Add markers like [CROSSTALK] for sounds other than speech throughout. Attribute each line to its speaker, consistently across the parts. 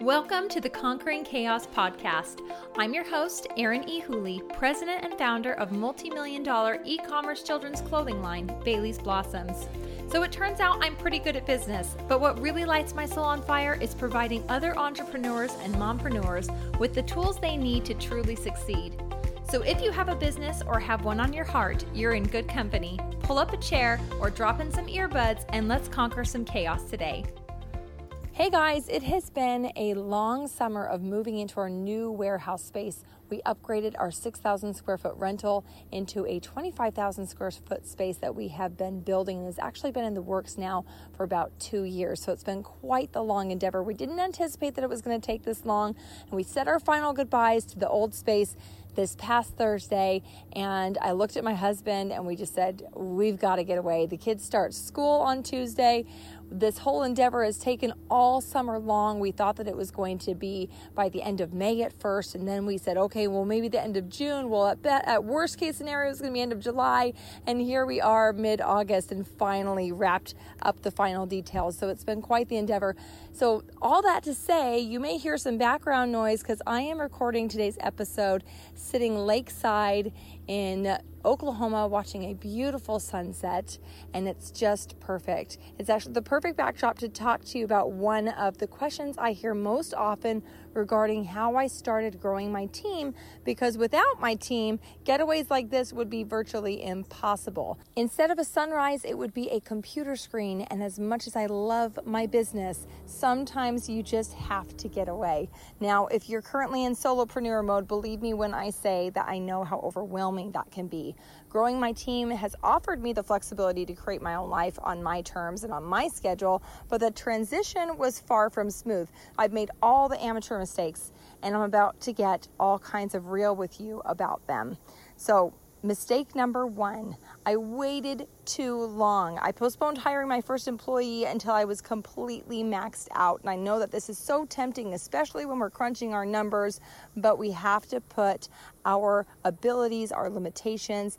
Speaker 1: Welcome to the Conquering Chaos podcast. I'm your host, Erin E. Hooley, president and founder of multi-million dollar e-commerce children's clothing line, Bailey's Blossoms. So it turns out I'm pretty good at business, but what really lights my soul on fire is providing other entrepreneurs and mompreneurs with the tools they need to truly succeed. So if you have a business or have one on your heart, you're in good company. Pull up a chair or drop in some earbuds and let's conquer some chaos today. Hey guys, it has been a long summer of moving into our new warehouse space. We upgraded our 6,000 square foot rental into a 25,000 square foot space that we have been building and has actually been in the works now for about two years. So it's been quite the long endeavor. We didn't anticipate that it was going to take this long, and we said our final goodbyes to the old space this past Thursday and I looked at my husband and we just said, We've got to get away. The kids start school on Tuesday this whole endeavor has taken all summer long. We thought that it was going to be by the end of May at first, and then we said, okay, well, maybe the end of June. Well, at, at worst case scenario, it's going to be end of July. And here we are mid August and finally wrapped up the final details. So it's been quite the endeavor. So, all that to say, you may hear some background noise because I am recording today's episode sitting lakeside in Oklahoma watching a beautiful sunset, and it's just perfect. It's actually the perfect backdrop to talk to you about one of the questions I hear most often regarding how I started growing my team because without my team, getaways like this would be virtually impossible. Instead of a sunrise, it would be a computer screen, and as much as I love my business, sometimes you just have to get away. Now, if you're currently in solopreneur mode, believe me when I say that I know how overwhelming that can be. Growing my team has offered me the flexibility to create my own life on my terms and on my schedule, but the transition was far from smooth. I've made all the amateur mistakes, and I'm about to get all kinds of real with you about them. So, Mistake number one I waited too long. I postponed hiring my first employee until I was completely maxed out. And I know that this is so tempting, especially when we're crunching our numbers, but we have to put our abilities, our limitations,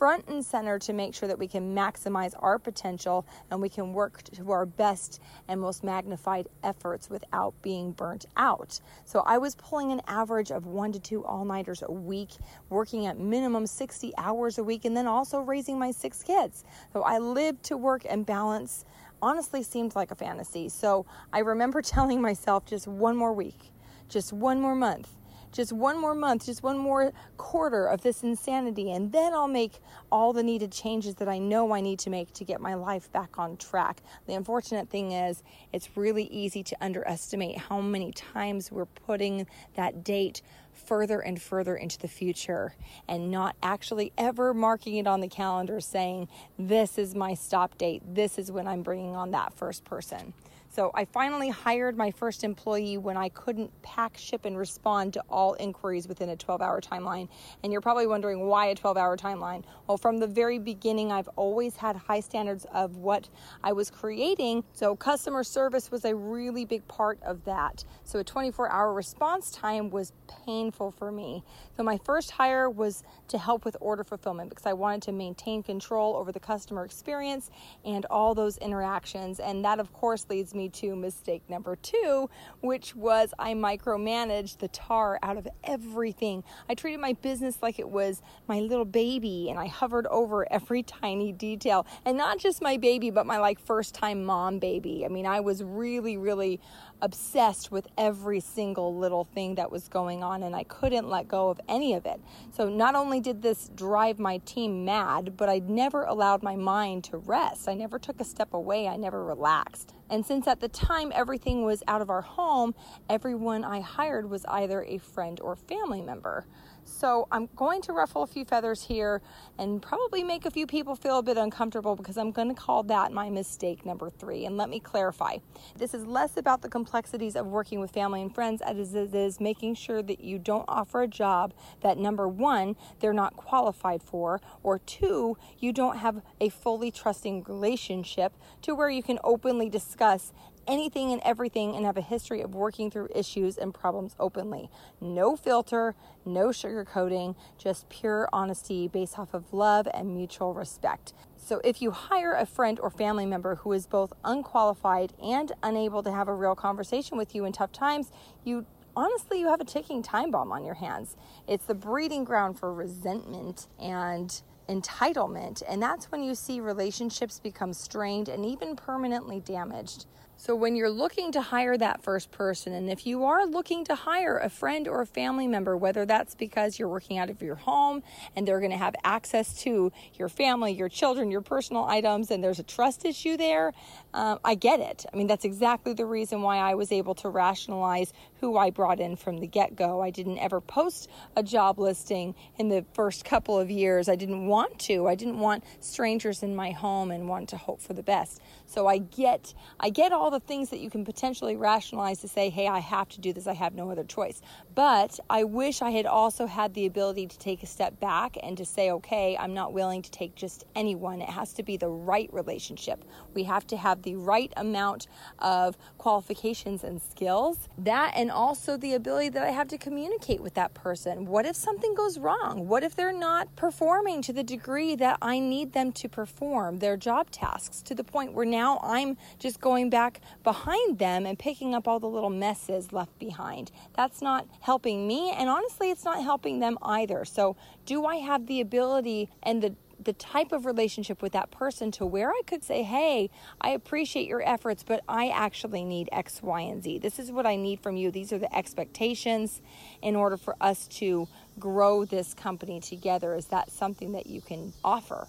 Speaker 1: front and center to make sure that we can maximize our potential and we can work to our best and most magnified efforts without being burnt out. So I was pulling an average of one to two all nighters a week, working at minimum 60 hours a week, and then also raising my six kids. So I lived to work and balance honestly seemed like a fantasy. So I remember [LAUGHS] telling myself just one more week, just one more month just one more month, just one more quarter of this insanity, and then I'll make all the needed changes that I know I need to make to get my life back on track. The unfortunate thing is, it's really easy to underestimate how many times we're putting that date further and further into the future and not actually ever marking it on the calendar saying, This is my stop date. This is when I'm bringing on that first person. So I finally hired my first employee when I couldn't pack, ship, and respond to all inquiries within a 12 hour timeline. And you're probably wondering why a 12 hour timeline? Well, from the very beginning, I've always had high standards of what I was creating. So customer service was a really big part of that. So a 24 hour response time was painful for me. So my first hire was to help with order fulfillment because I wanted to maintain control over the customer experience and all those interactions. And that, of course, leads me me to mistake number two, which was I micromanaged the tar out of everything. I treated my business like it was my little baby and I hovered over every [LAUGHS] tiny detail. And not just my baby, but my like first time mom baby. I mean, I was really, really obsessed with every single little thing that was going on and I couldn't let go of any of it. So not only did this drive my team mad, but I never allowed my mind to rest. I never took a step away. I never relaxed. And since at the time everything was out of our home, everyone I hired was either a friend or family member. So I'm going to ruffle a few feathers here and probably make a few people feel a bit uncomfortable because I'm going to call that my mistake number three. And let me clarify this is less about the complexities of working with family and friends as it is making sure that you don't offer a job that number one, they're not qualified for, or two, you don't have a fully trusting relationship to where you can openly discuss
Speaker 2: anything and everything and have a history of working through issues and problems openly. No filter, no sugarcoating, just pure honesty based off of love and mutual respect. So, if you hire a friend or family member who is both unqualified and unable to have a real conversation with you in tough times, you honestly you have a ticking time bomb on your hands. It's the breeding ground for resentment and entitlement, and that's when you see relationships become strained and even permanently damaged. So, when you're looking to hire that first person, and if you are looking to hire a friend or a family member, whether that's because you're working out of your home and they're going to have access to your family, your children, your personal items, and there's a trust issue there, um, I get it. I mean, that's exactly the reason why I was able to rationalize who I brought in from the get go. I didn't ever post a job listing in the first couple of years. I didn't want to. I didn't want strangers in my home and want to hope for the best. So I get, I get all the things that you can potentially rationalize to say, hey, I have to do this, I have no other choice. But I wish I had also had the ability to take a step back and to say, okay, I'm not willing to take just anyone. It has to be the right relationship. We have to have the right amount of qualifications and skills. That and also the ability that I have to communicate with that person. What if something goes wrong? What if they're not performing to the degree that I need them to perform their job tasks to the point where now I'm just going back behind them and picking up all the little messes left behind. That's not helping me, and honestly, it's not helping them either. So, do I have the ability and the the type of relationship with that person to where I could say, Hey, I appreciate your efforts, but I actually need X, Y, and Z. This is what I need from you. These are the expectations in order for us to grow this company together. Is that something that you can offer?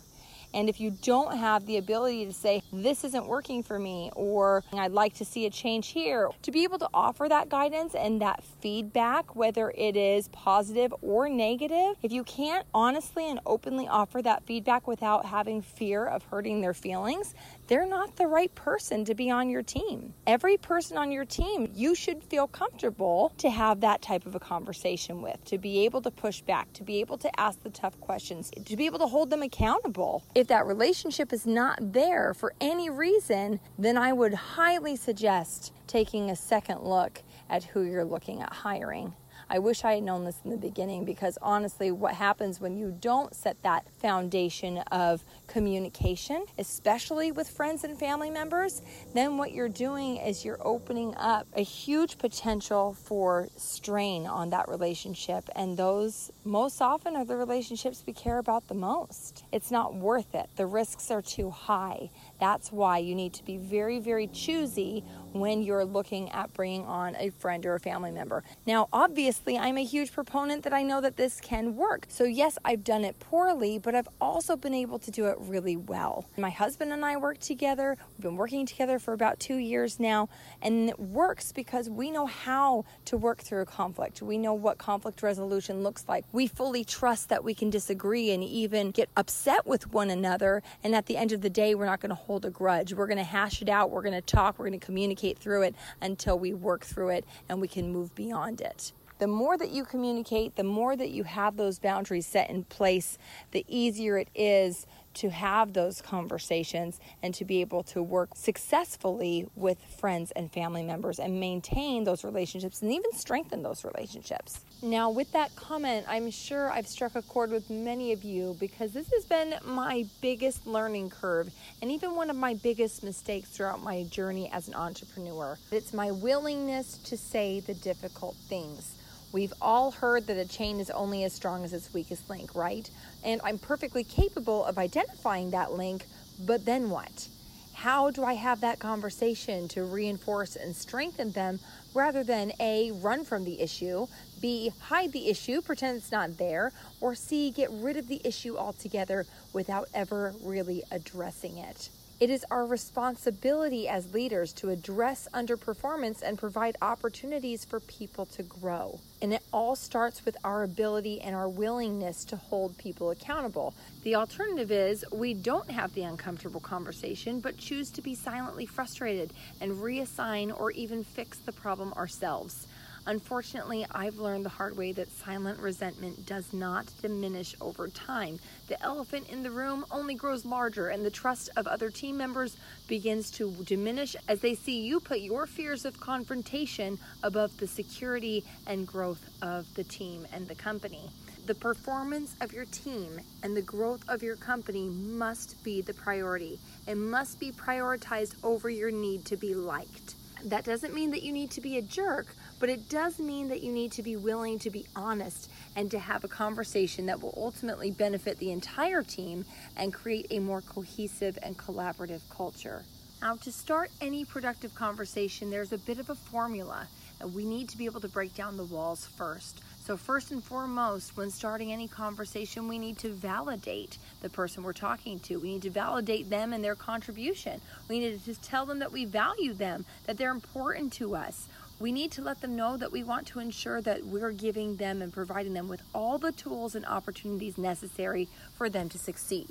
Speaker 2: And if you don't have the ability to say, this isn't working for me, or I'd like to see a change here, to be able to offer that guidance and that feedback, whether it is positive or negative, if you can't honestly and openly offer that feedback without having fear of hurting their feelings, they're not the right person to be on your team. Every person on your team, you should feel comfortable to have that type of a conversation with, to be able to push back, to be able to ask the tough questions, to be able to hold them accountable. If that relationship is not there for any reason, then I would highly suggest taking a second look at who you're looking at hiring. I wish I had known this in the beginning because honestly, what happens when you don't set that foundation of communication, especially with friends and family members, then what you're doing is you're opening up a huge potential for strain on that relationship. And those most often are the relationships we care about the most. It's not worth it, the risks are too high. That's why you need to be very, very choosy when you're looking at bringing on a friend or a family member. Now, obviously, I'm a huge proponent that I know that this can work. So, yes, I've done it poorly, but I've also been able to do it really well. My husband and I work together. We've been working together for about two years now, and it works because we know how to work through a conflict. We know what conflict resolution looks like. We fully trust that we can disagree and even get upset with one another. And at the end of the day, we're not going to hold a grudge. We're going to hash it out. We're going to talk. We're going to communicate through it until we work through it and we can move beyond it. The more that you communicate, the more that you have those boundaries set in place, the easier it is to have those conversations and to be able to work successfully with friends and family members and maintain those relationships and even strengthen those relationships. Now, with that comment, I'm sure I've struck a chord with many of you because this has been my biggest learning curve and even one of my biggest mistakes throughout my journey as an entrepreneur. It's my willingness to say the difficult things We've all heard that a chain is only as strong as its weakest link, right? And I'm perfectly capable of identifying that link, but then what? How do I have that conversation to reinforce and strengthen them rather than A, run from the issue, B, hide the issue, pretend it's not there, or C, get rid of the issue altogether without ever really addressing it? It is our responsibility as leaders to address underperformance and provide opportunities for people to grow. And it all starts with our ability and our willingness to hold people accountable. The alternative is we don't have the uncomfortable conversation, but choose to be silently frustrated and reassign or even fix the problem ourselves. Unfortunately, I've learned the hard way that silent resentment does not diminish over time. The elephant in the room only grows larger, and the trust of other team members begins to diminish as they see you put your fears of confrontation above the security and growth of the team and the company. The performance of your team and the growth of your company must be the priority. It must be prioritized over your need to be liked. That doesn't mean that you need to be a jerk, but it does mean that you need to be willing to be honest and to have a conversation that will ultimately benefit the entire team and create a more cohesive and collaborative culture. Now, to start any productive conversation, there's a bit of a formula, we need to be able to break down the walls first. So, first and foremost, when starting any conversation, we need to validate the person we're talking to. We need to validate them and their contribution. We need to just tell them that we value them, that they're important to us. We need to let them know that we want to ensure that we're giving them and providing them with all the tools and opportunities necessary for them to succeed.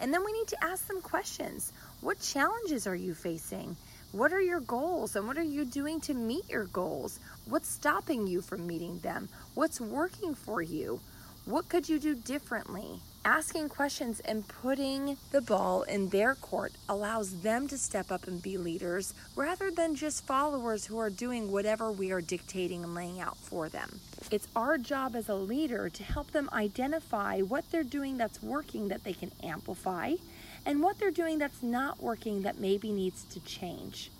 Speaker 2: And then we need to ask them questions. What challenges are you facing? What are your goals and what are you doing to meet your goals? What's stopping you from meeting them? What's working for you? What could you do differently? Asking questions and putting the ball in their court allows them to step up and be leaders rather than just followers who are doing whatever we are dictating and laying out for them. It's our job as a leader to help them identify what they're doing that's working that they can amplify and what they're doing that's not working that maybe needs to change.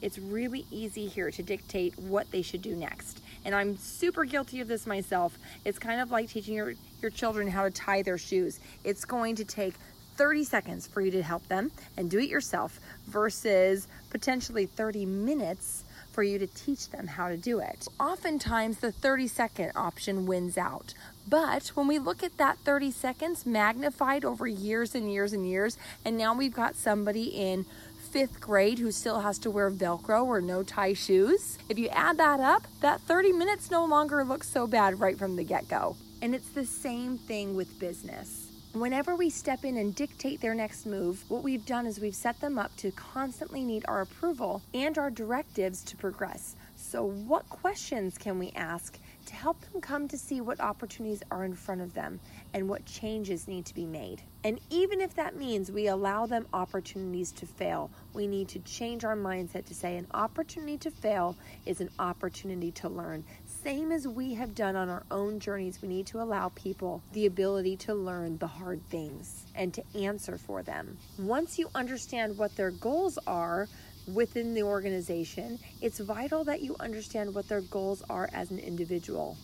Speaker 2: It's really easy here to dictate what they should do next. And I'm super guilty of this myself. It's kind of like teaching your, your children how to tie their shoes. It's going to take 30 seconds for you to help them and do it yourself versus potentially 30 minutes for you to teach them how to do it. Oftentimes, the 30 second option wins out. But when we look at that 30 seconds magnified over years and years and years, and now we've got somebody in fifth grade who still has to wear Velcro or no tie shoes, if you add that up, that 30 minutes no longer looks so bad right from the get go. And it's the same thing with business. Whenever we step in and dictate their next move, what we've done is we've set them up to constantly need our approval and our directives to progress. So, what questions can we ask help them come to see what opportunities are in front of them and what changes need to be made? And even if that means we allow them opportunities to fail, we need to change our mindset to say an opportunity to fail is an opportunity to learn same as we have done on our own journeys, we need to allow people the ability to learn the hard things and to answer for them. Once you understand what their goals are, within the organization, it's vital that you understand what their goals are as an individual.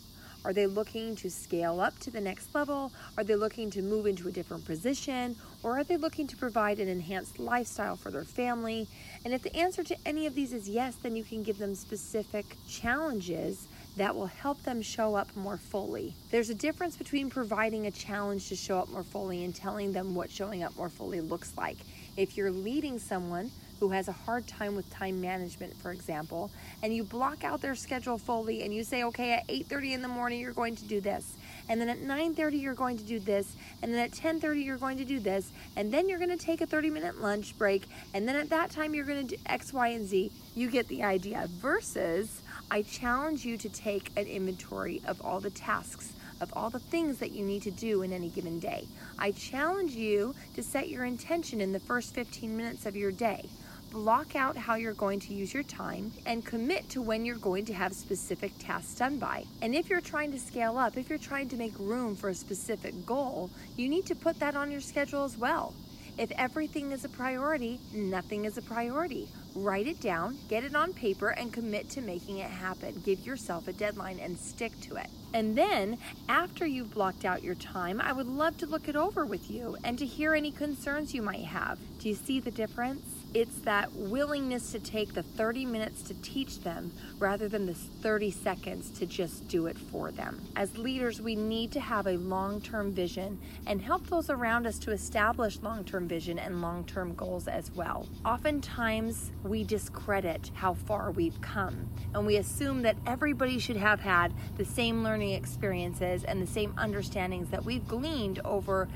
Speaker 2: Are they looking to scale up to the next level? Are they looking to move into a different position? Or are they looking to provide an enhanced lifestyle for their family? And if the answer to any of these is yes, then you can give them specific challenges that will help them show up more fully. There's a difference between providing a challenge to show up more fully and telling them what showing up more fully looks like. If you're leading someone who has a hard time with time management, for example, and you block out their schedule fully and you say, okay, at 8:30 in the morning you're going to do this, and then at 9:30 you're going to do this, and then at 10:30 you're going to do this, and then you're going to take a 30-minute lunch break, and then at that time you're going to do X, Y, and Z. You get the idea. Versus I challenge you to take an inventory of all the tasks, of all the things that you need to do in any given day. I challenge you to set your intention in the first 15 minutes of your day. Block out how you're going to use your time and commit to when you're going to have specific tasks done by. And if you're trying to scale up, if you're trying to make room for a specific goal, you need to put that on your schedule as well. If everything is a priority, nothing is a priority. Write it down, get it on paper, and commit to making it happen. Give yourself a deadline and stick to it. And then, after you've blocked out your time, I would love to look it over with you and to hear any concerns you might have. Do you see the difference? It's that willingness to take the 30 minutes to teach them rather than the 30 seconds to just do it for them. As leaders, we need to have a long term vision and help those around us to establish long term vision and long term goals as well. Oftentimes, we discredit how far we've come and we assume that everybody should have had the same learning experiences and the same understandings that we've gleaned over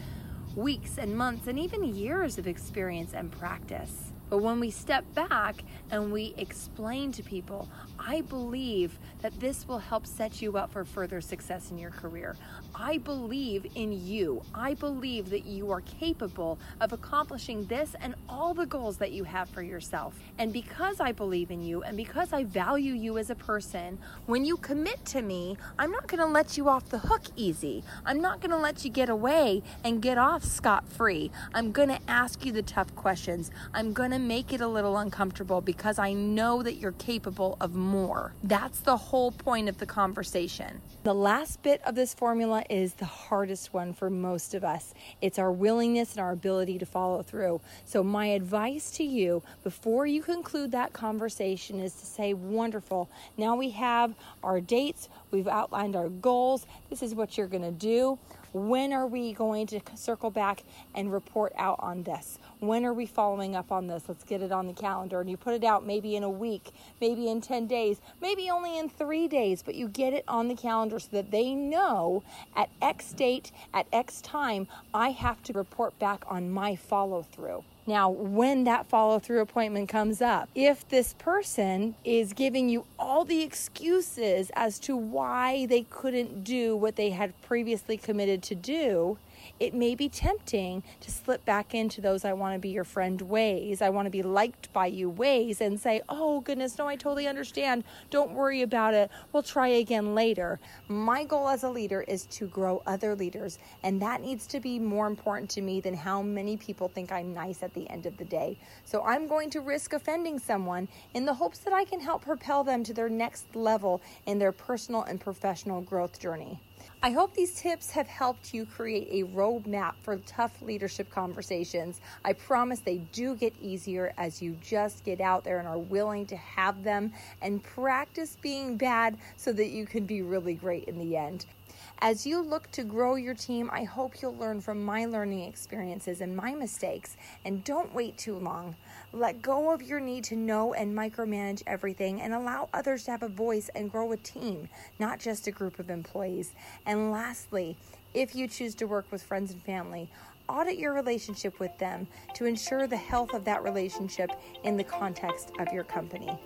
Speaker 2: weeks and months and even years of experience and practice. But when we step back and we explain to people, I believe that this will help set you up for further success in your career. I believe in you. I believe that you are capable of accomplishing this and all the goals that you have for yourself. And because I believe in you and because I value you as a person, when you commit to me, I'm not going to let you off the hook easy. I'm not going to let you get away and get off scot free. I'm going to ask you the tough questions. I'm going to make it a little uncomfortable because I know that you're capable of more. That's the whole point of the conversation. The last bit of this formula is the hardest one for most of us. It's our willingness and our ability to follow through. So, my advice to you before you conclude that conversation is to say, Wonderful. Now we have our dates, we've outlined our goals. This is what you're going to do. When are we going to circle back and report out on this? When are we following up on this? Let's get it on the calendar. And you put it out maybe in a week, maybe in 10 days, maybe only in three days, but you get it on the calendar so that they know at X date, at X time, I have to report back on my follow through. Now, when that follow through appointment comes up, if this person is giving you all the excuses as to why they couldn't do what they had previously committed to do, it may be tempting to slip back into those I want to be your friend ways, I want to be liked by you ways, and say, oh goodness, no, I totally understand. Don't worry about it. We'll try again later. My goal as a leader is to grow other leaders, and that needs to be more important to me than how many people think I'm nice at the end of the day. So I'm going to risk offending someone in the hopes that I can help propel them to their next level in their personal and professional growth journey. I hope these tips have helped you create a roadmap for tough leadership conversations. I promise they do get easier as you just get out there and are willing to have them and practice being bad so that you can be really great in the end. As you look to grow your team, I hope you'll learn from my learning experiences and my mistakes. And don't wait too long. Let go of your need to know and micromanage everything and allow others to have a voice and grow a team, not just a group of employees. And lastly, if you choose to work with friends and family, audit your relationship with them to ensure the health of that relationship in the context of your company.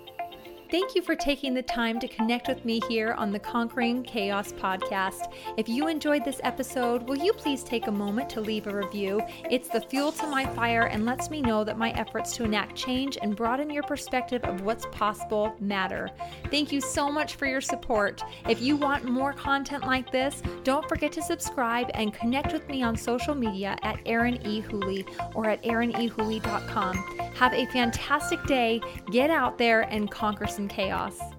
Speaker 1: Thank you for taking the time to connect with me here on the Conquering Chaos podcast. If you enjoyed this episode, will you please take a moment to leave a review? It's the fuel to my fire and lets me know that my efforts to enact change and broaden your perspective of what's possible matter. Thank you so much for your support. If you want more content like this, don't forget to subscribe and connect with me on social media at Erin E. Hooley or at erinehooley.com. Have a fantastic day. Get out there and conquer some chaos.